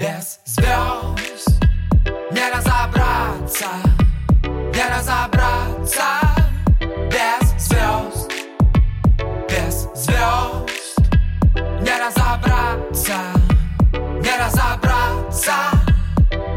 Без звезд не разобраться, не разобраться. Без звезд, без звезд не разобраться, не разобраться.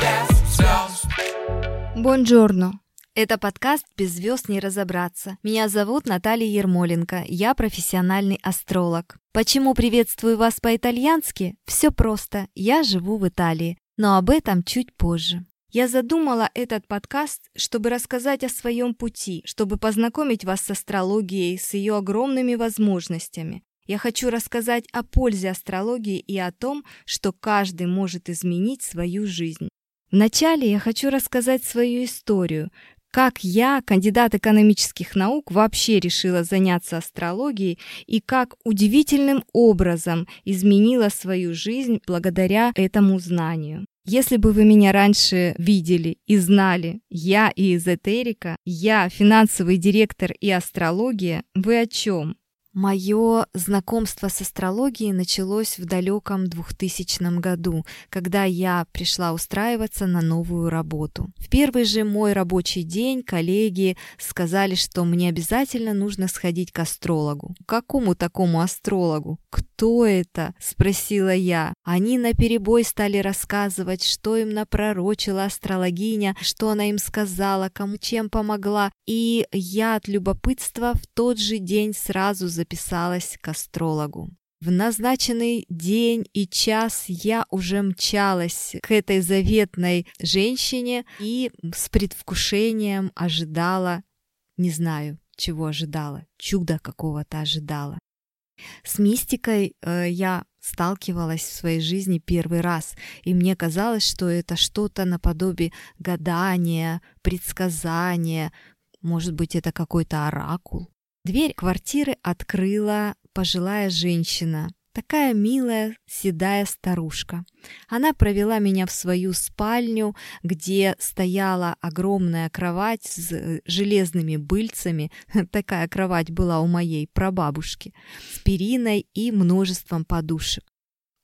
Без звезд. Бонжорно! Это подкаст «Без звезд не разобраться». Меня зовут Наталья Ермоленко, я профессиональный астролог. Почему приветствую вас по-итальянски? Все просто, я живу в Италии, но об этом чуть позже. Я задумала этот подкаст, чтобы рассказать о своем пути, чтобы познакомить вас с астрологией, с ее огромными возможностями. Я хочу рассказать о пользе астрологии и о том, что каждый может изменить свою жизнь. Вначале я хочу рассказать свою историю, как я, кандидат экономических наук, вообще решила заняться астрологией и как удивительным образом изменила свою жизнь благодаря этому знанию. Если бы вы меня раньше видели и знали, я и эзотерика, я финансовый директор и астрология, вы о чем? Мое знакомство с астрологией началось в далеком 2000 году, когда я пришла устраиваться на новую работу. В первый же мой рабочий день коллеги сказали, что мне обязательно нужно сходить к астрологу. Какому такому астрологу? Кто это? спросила я. Они наперебой стали рассказывать, что им напророчила астрологиня, что она им сказала, кому чем помогла, и я от любопытства в тот же день сразу записала записалась к астрологу. В назначенный день и час я уже мчалась к этой заветной женщине и с предвкушением ожидала, не знаю, чего ожидала, чуда какого-то ожидала. С мистикой э, я сталкивалась в своей жизни первый раз, и мне казалось, что это что-то наподобие гадания, предсказания, может быть, это какой-то оракул. Дверь квартиры открыла пожилая женщина, такая милая седая старушка. Она провела меня в свою спальню, где стояла огромная кровать с э, железными быльцами. Такая кровать была у моей прабабушки, с периной и множеством подушек.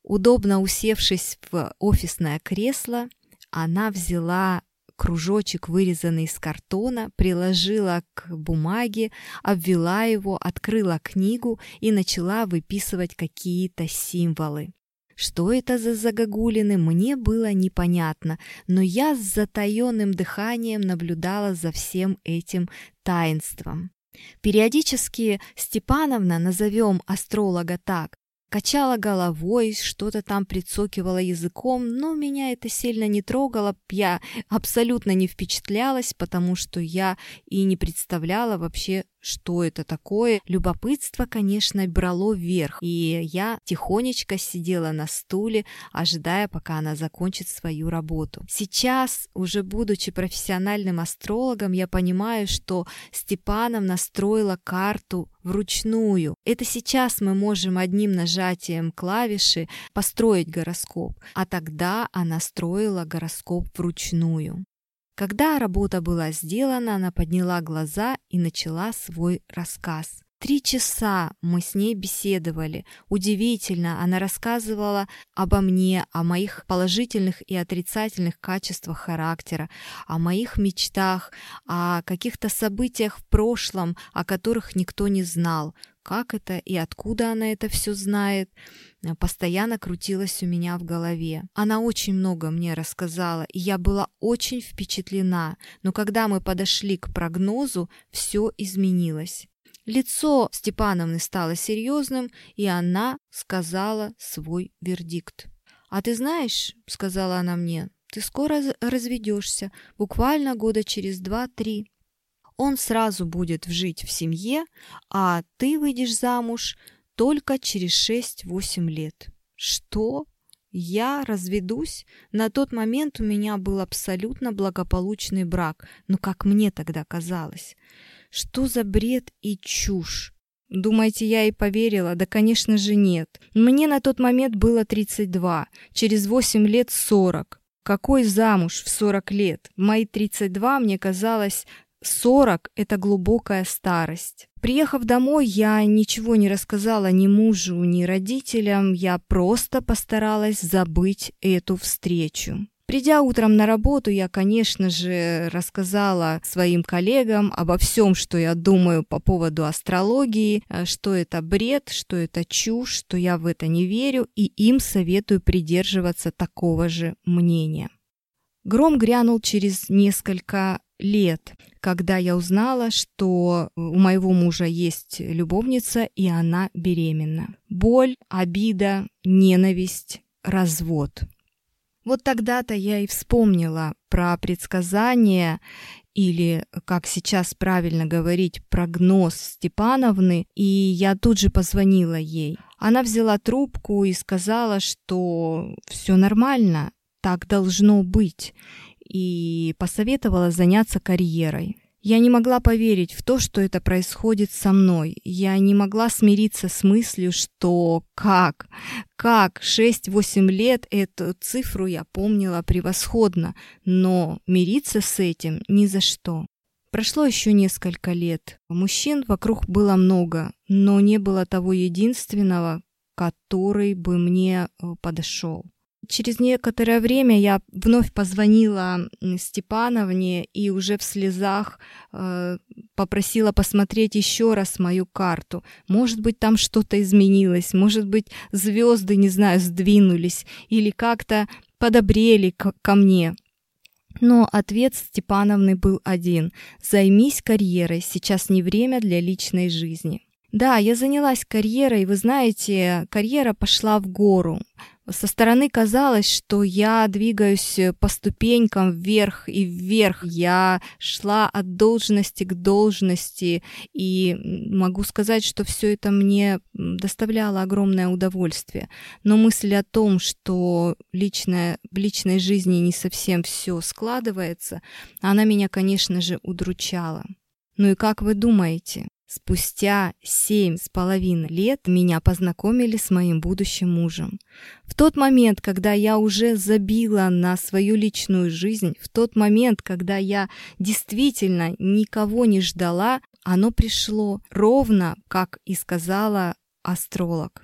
Удобно усевшись в офисное кресло, она взяла кружочек, вырезанный из картона, приложила к бумаге, обвела его, открыла книгу и начала выписывать какие-то символы. Что это за загогулины, мне было непонятно, но я с затаенным дыханием наблюдала за всем этим таинством. Периодически Степановна, назовем астролога так, качала головой, что-то там прицокивала языком, но меня это сильно не трогало, я абсолютно не впечатлялась, потому что я и не представляла вообще, что это такое. Любопытство, конечно, брало вверх, и я тихонечко сидела на стуле, ожидая, пока она закончит свою работу. Сейчас, уже будучи профессиональным астрологом, я понимаю, что Степанов настроила карту вручную. Это сейчас мы можем одним нажатием клавиши построить гороскоп, а тогда она строила гороскоп вручную. Когда работа была сделана, она подняла глаза и начала свой рассказ. Три часа мы с ней беседовали. Удивительно, она рассказывала обо мне, о моих положительных и отрицательных качествах характера, о моих мечтах, о каких-то событиях в прошлом, о которых никто не знал. Как это и откуда она это все знает, постоянно крутилась у меня в голове. Она очень много мне рассказала, и я была очень впечатлена, но когда мы подошли к прогнозу, все изменилось. Лицо Степановны стало серьезным, и она сказала свой вердикт. «А ты знаешь, — сказала она мне, — ты скоро разведешься, буквально года через два-три. Он сразу будет жить в семье, а ты выйдешь замуж только через шесть-восемь лет». «Что?» Я разведусь? На тот момент у меня был абсолютно благополучный брак, но как мне тогда казалось. Что за бред и чушь? Думаете, я и поверила? Да, конечно же, нет. Мне на тот момент было 32, через 8 лет 40. Какой замуж в 40 лет? В мои 32 мне казалось 40 – это глубокая старость. Приехав домой, я ничего не рассказала ни мужу, ни родителям, я просто постаралась забыть эту встречу. Придя утром на работу, я, конечно же, рассказала своим коллегам обо всем, что я думаю по поводу астрологии, э, что это бред, что это чушь, что я в это не верю, и им советую придерживаться такого же мнения. Гром грянул через несколько лет, когда я узнала, что у моего мужа есть любовница, и она беременна. Боль, обида, ненависть, развод – вот тогда-то я и вспомнила про предсказание или, как сейчас правильно говорить, прогноз Степановны, и я тут же позвонила ей. Она взяла трубку и сказала, что все нормально, так должно быть, и посоветовала заняться карьерой. Я не могла поверить в то, что это происходит со мной. Я не могла смириться с мыслью, что как, как 6-8 лет эту цифру я помнила превосходно, но мириться с этим ни за что. Прошло еще несколько лет. Мужчин вокруг было много, но не было того единственного, который бы мне э, подошел. Через некоторое время я вновь позвонила Степановне и уже в слезах э, попросила посмотреть еще раз мою карту. Может быть, там что-то изменилось, может быть, звезды, не знаю, сдвинулись или как-то подобрели к- ко мне. Но ответ Степановны был один. «Займись карьерой, сейчас не время для личной жизни». Да, я занялась карьерой, вы знаете, карьера пошла в гору. Со стороны казалось, что я двигаюсь по ступенькам вверх и вверх. Я шла от должности к должности, и могу сказать, что все это мне доставляло огромное удовольствие. Но мысль о том, что личное, в личной жизни не совсем все складывается, она меня, конечно же, удручала. Ну и как вы думаете, Спустя семь с половиной лет меня познакомили с моим будущим мужем. В тот момент, когда я уже забила на свою личную жизнь, в тот момент, когда я действительно никого не ждала, оно пришло ровно, как и сказала астролог.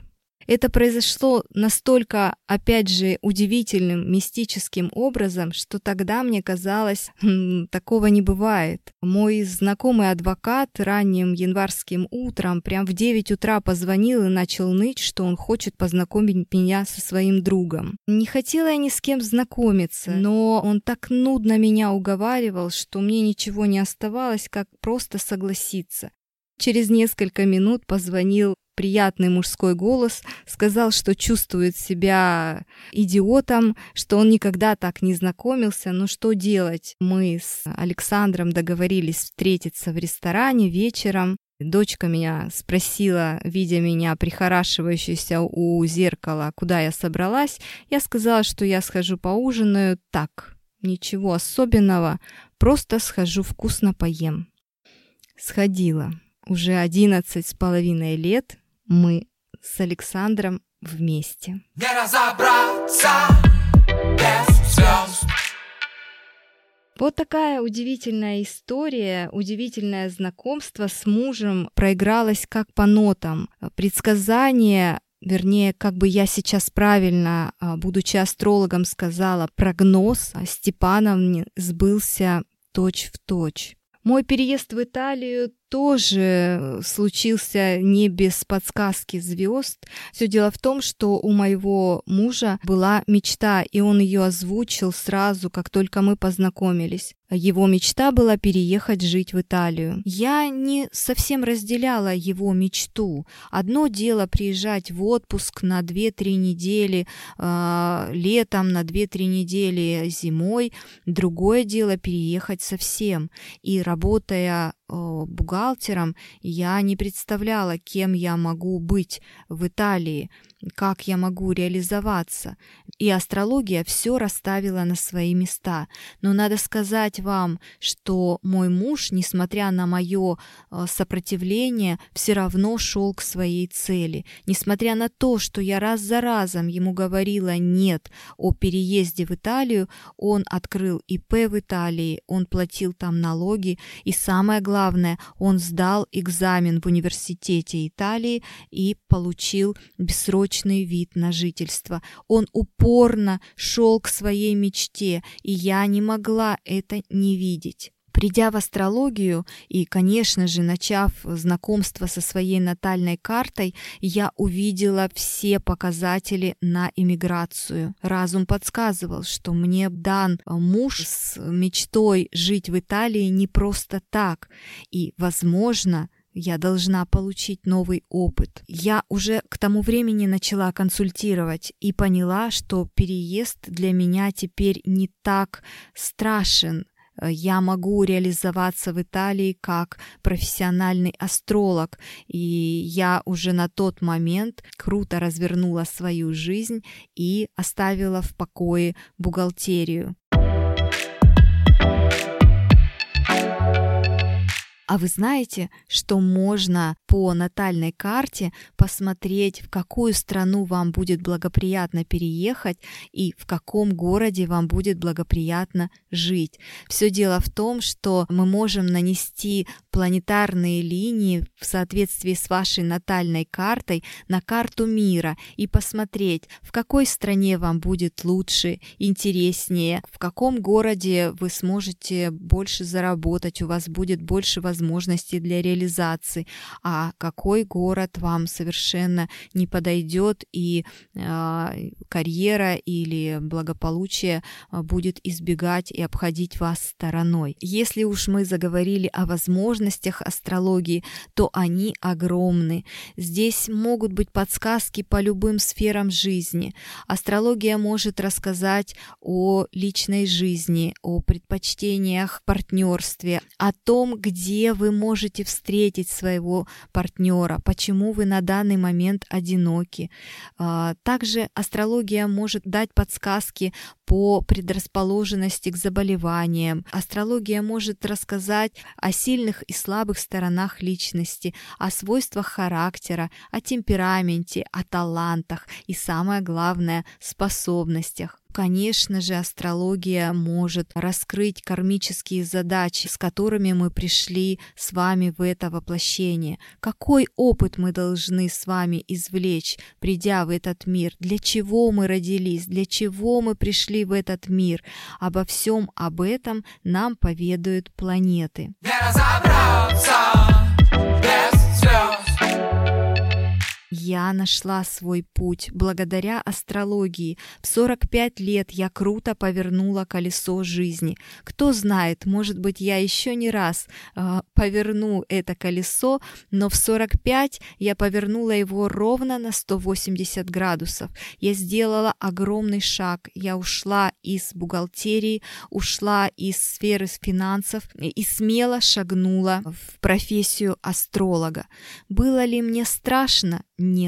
Это произошло настолько, опять же, удивительным, мистическим образом, что тогда мне казалось, хм, такого не бывает. Мой знакомый адвокат ранним январским утром, прям в 9 утра позвонил и начал ныть, что он хочет познакомить меня со своим другом. Не хотела я ни с кем знакомиться, но он так нудно меня уговаривал, что мне ничего не оставалось, как просто согласиться. Через несколько минут позвонил приятный мужской голос, сказал, что чувствует себя идиотом, что он никогда так не знакомился, но что делать? Мы с Александром договорились встретиться в ресторане вечером. Дочка меня спросила, видя меня прихорашивающейся у зеркала, куда я собралась. Я сказала, что я схожу поужинаю так, ничего особенного, просто схожу вкусно поем. Сходила. Уже одиннадцать с половиной лет мы с Александром вместе. Не разобраться без звезд. Вот такая удивительная история, удивительное знакомство с мужем проигралось как по нотам. Предсказание вернее, как бы я сейчас правильно, а, будучи астрологом, сказала, прогноз Степановне сбылся точь в точь. Мой переезд в Италию тоже случился не без подсказки звезд. Все дело в том, что у моего мужа была мечта, и он ее озвучил сразу, как только мы познакомились. Его мечта была переехать жить в Италию. Я не совсем разделяла его мечту. Одно дело приезжать в отпуск на 2-3 недели э, летом, на 2-3 недели зимой. Другое дело переехать совсем. И работая э, бухгалтером, я не представляла, кем я могу быть в Италии. Как я могу реализоваться. И астрология все расставила на свои места. Но надо сказать вам, что мой муж, несмотря на мое э, сопротивление, все равно шел к своей цели. Несмотря на то, что я раз за разом ему говорила «нет» о переезде в Италию, он открыл ИП в Италии, он платил там налоги, и самое главное, он сдал экзамен в университете Италии и получил бессрочный вид на жительство. Он упорно шел к своей мечте, и я не могла это не видеть. Придя в астрологию и, конечно же, начав знакомство со своей натальной картой, я увидела все показатели на иммиграцию. Разум подсказывал, что мне дан муж с мечтой жить в Италии не просто так, и, возможно, я должна получить новый опыт. Я уже к тому времени начала консультировать и поняла, что переезд для меня теперь не так страшен. Я могу реализоваться в Италии как профессиональный астролог, и я уже на тот момент круто развернула свою жизнь и оставила в покое бухгалтерию. А вы знаете, что можно по натальной карте посмотреть, в какую страну вам будет благоприятно переехать и в каком городе вам будет благоприятно жить. Все дело в том, что мы можем нанести планетарные линии в соответствии с вашей натальной картой на карту мира и посмотреть, в какой стране вам будет лучше, интереснее, в каком городе вы сможете больше заработать, у вас будет больше возможностей возможностей для реализации, а какой город вам совершенно не подойдет и э, карьера или благополучие а, будет избегать и обходить вас стороной. Если уж мы заговорили о возможностях астрологии, то они огромны. Здесь могут быть подсказки по любым сферам жизни. Астрология может рассказать о личной жизни, о предпочтениях партнерстве, о том, где вы можете встретить своего партнера, почему вы на данный момент одиноки. А, также астрология может дать подсказки по предрасположенности к заболеваниям. Астрология может рассказать о сильных и слабых сторонах личности, о свойствах характера, о темпераменте, о талантах и, самое главное, способностях. Конечно же, астрология может раскрыть кармические задачи, с которыми мы пришли с вами в это воплощение. Какой опыт мы должны с вами извлечь, придя в этот мир? Для чего мы родились? Для чего мы пришли в этот мир? Обо всем об этом нам поведают планеты. Не я нашла свой путь благодаря астрологии. В 45 лет я круто повернула колесо жизни. Кто знает, может быть, я еще не раз э, поверну это колесо, но в 45 я повернула его ровно на 180 градусов. Я сделала огромный шаг. Я ушла из бухгалтерии, ушла из сферы финансов и смело шагнула в профессию астролога. Было ли мне страшно? Нет,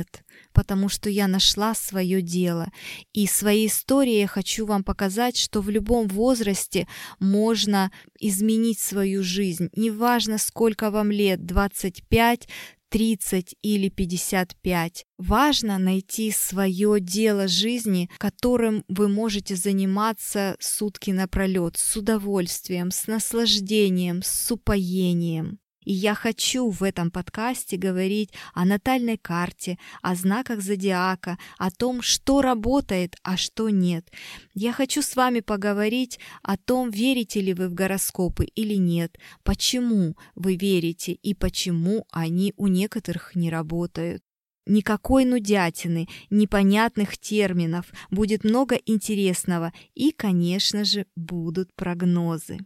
потому что я нашла свое дело. И своей историей я хочу вам показать, что в любом возрасте можно изменить свою жизнь. Неважно, сколько вам лет, 25, 30 или 55. Важно найти свое дело жизни, которым вы можете заниматься сутки напролет, с удовольствием, с наслаждением, с упоением. И я хочу в этом подкасте говорить о натальной карте, о знаках зодиака, о том, что работает, а что нет. Я хочу с вами поговорить о том, верите ли вы в гороскопы или нет, почему вы верите и почему они у некоторых не работают. Никакой нудятины, непонятных терминов, будет много интересного и, конечно же, будут прогнозы.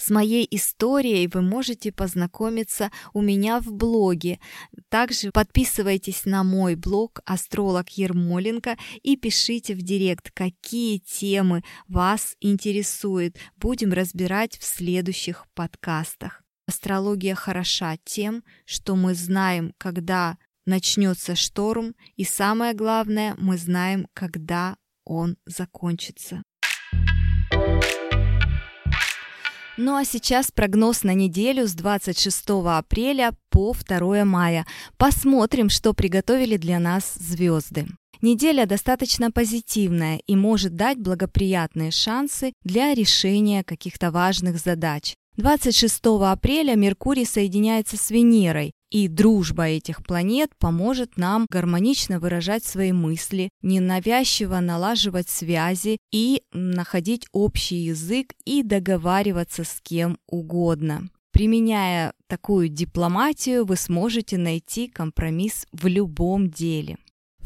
С моей историей вы можете познакомиться у меня в блоге. Также подписывайтесь на мой блог «Астролог Ермоленко» и пишите в директ, какие темы вас интересуют. Будем разбирать в следующих подкастах. Астрология хороша тем, что мы знаем, когда начнется шторм, и самое главное, мы знаем, когда он закончится. Ну а сейчас прогноз на неделю с 26 апреля по 2 мая. Посмотрим, что приготовили для нас звезды. Неделя достаточно позитивная и может дать благоприятные шансы для решения каких-то важных задач. 26 апреля Меркурий соединяется с Венерой, и дружба этих планет поможет нам гармонично выражать свои мысли, ненавязчиво налаживать связи и находить общий язык и договариваться с кем угодно. Применяя такую дипломатию, вы сможете найти компромисс в любом деле.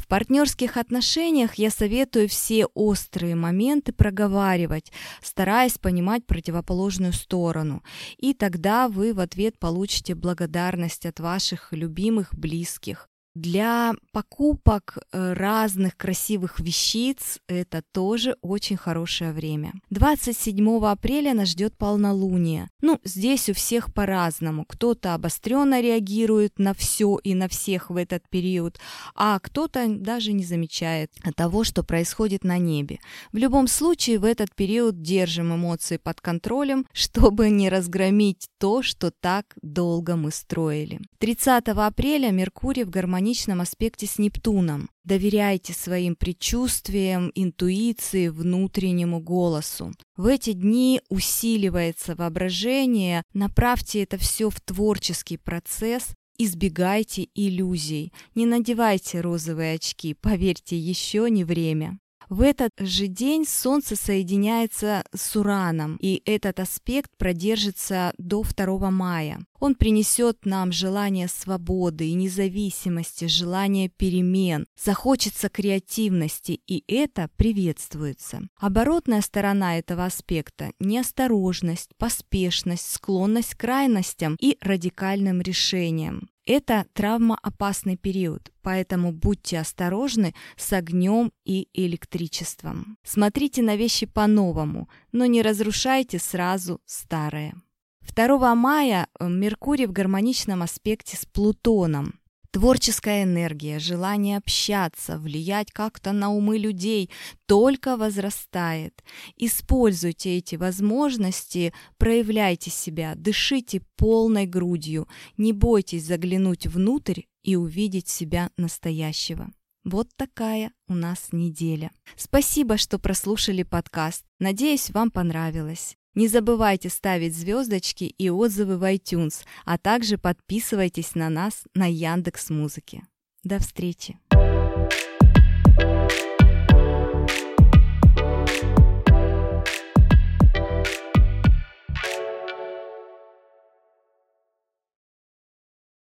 В партнерских отношениях я советую все острые моменты проговаривать, стараясь понимать противоположную сторону. И тогда вы в ответ получите благодарность от ваших любимых, близких. Для покупок э, разных красивых вещиц это тоже очень хорошее время. 27 апреля нас ждет полнолуние. Ну, здесь у всех по-разному. Кто-то обостренно реагирует на все и на всех в этот период, а кто-то даже не замечает того, что происходит на небе. В любом случае, в этот период держим эмоции под контролем, чтобы не разгромить то, что так долго мы строили. 30 апреля Меркурий в гармонии гармоничном аспекте с Нептуном. Доверяйте своим предчувствиям, интуиции, внутреннему голосу. В эти дни усиливается воображение, направьте это все в творческий процесс, избегайте иллюзий, не надевайте розовые очки, поверьте, еще не время. В этот же день Солнце соединяется с Ураном, и этот аспект продержится до 2 мая. Он принесет нам желание свободы и независимости, желание перемен, захочется креативности, и это приветствуется. Оборотная сторона этого аспекта – неосторожность, поспешность, склонность к крайностям и радикальным решениям. Это травмоопасный период, поэтому будьте осторожны с огнем и электричеством. Смотрите на вещи по-новому, но не разрушайте сразу старое. 2 мая э, Меркурий в гармоничном аспекте с Плутоном. Творческая энергия, желание общаться, влиять как-то на умы людей только возрастает. Используйте эти возможности, проявляйте себя, дышите полной грудью, не бойтесь заглянуть внутрь и увидеть себя настоящего. Вот такая у нас неделя. Спасибо, что прослушали подкаст. Надеюсь, вам понравилось. Не забывайте ставить звездочки и отзывы в iTunes, а также подписывайтесь на нас на Яндекс Музыке. До встречи!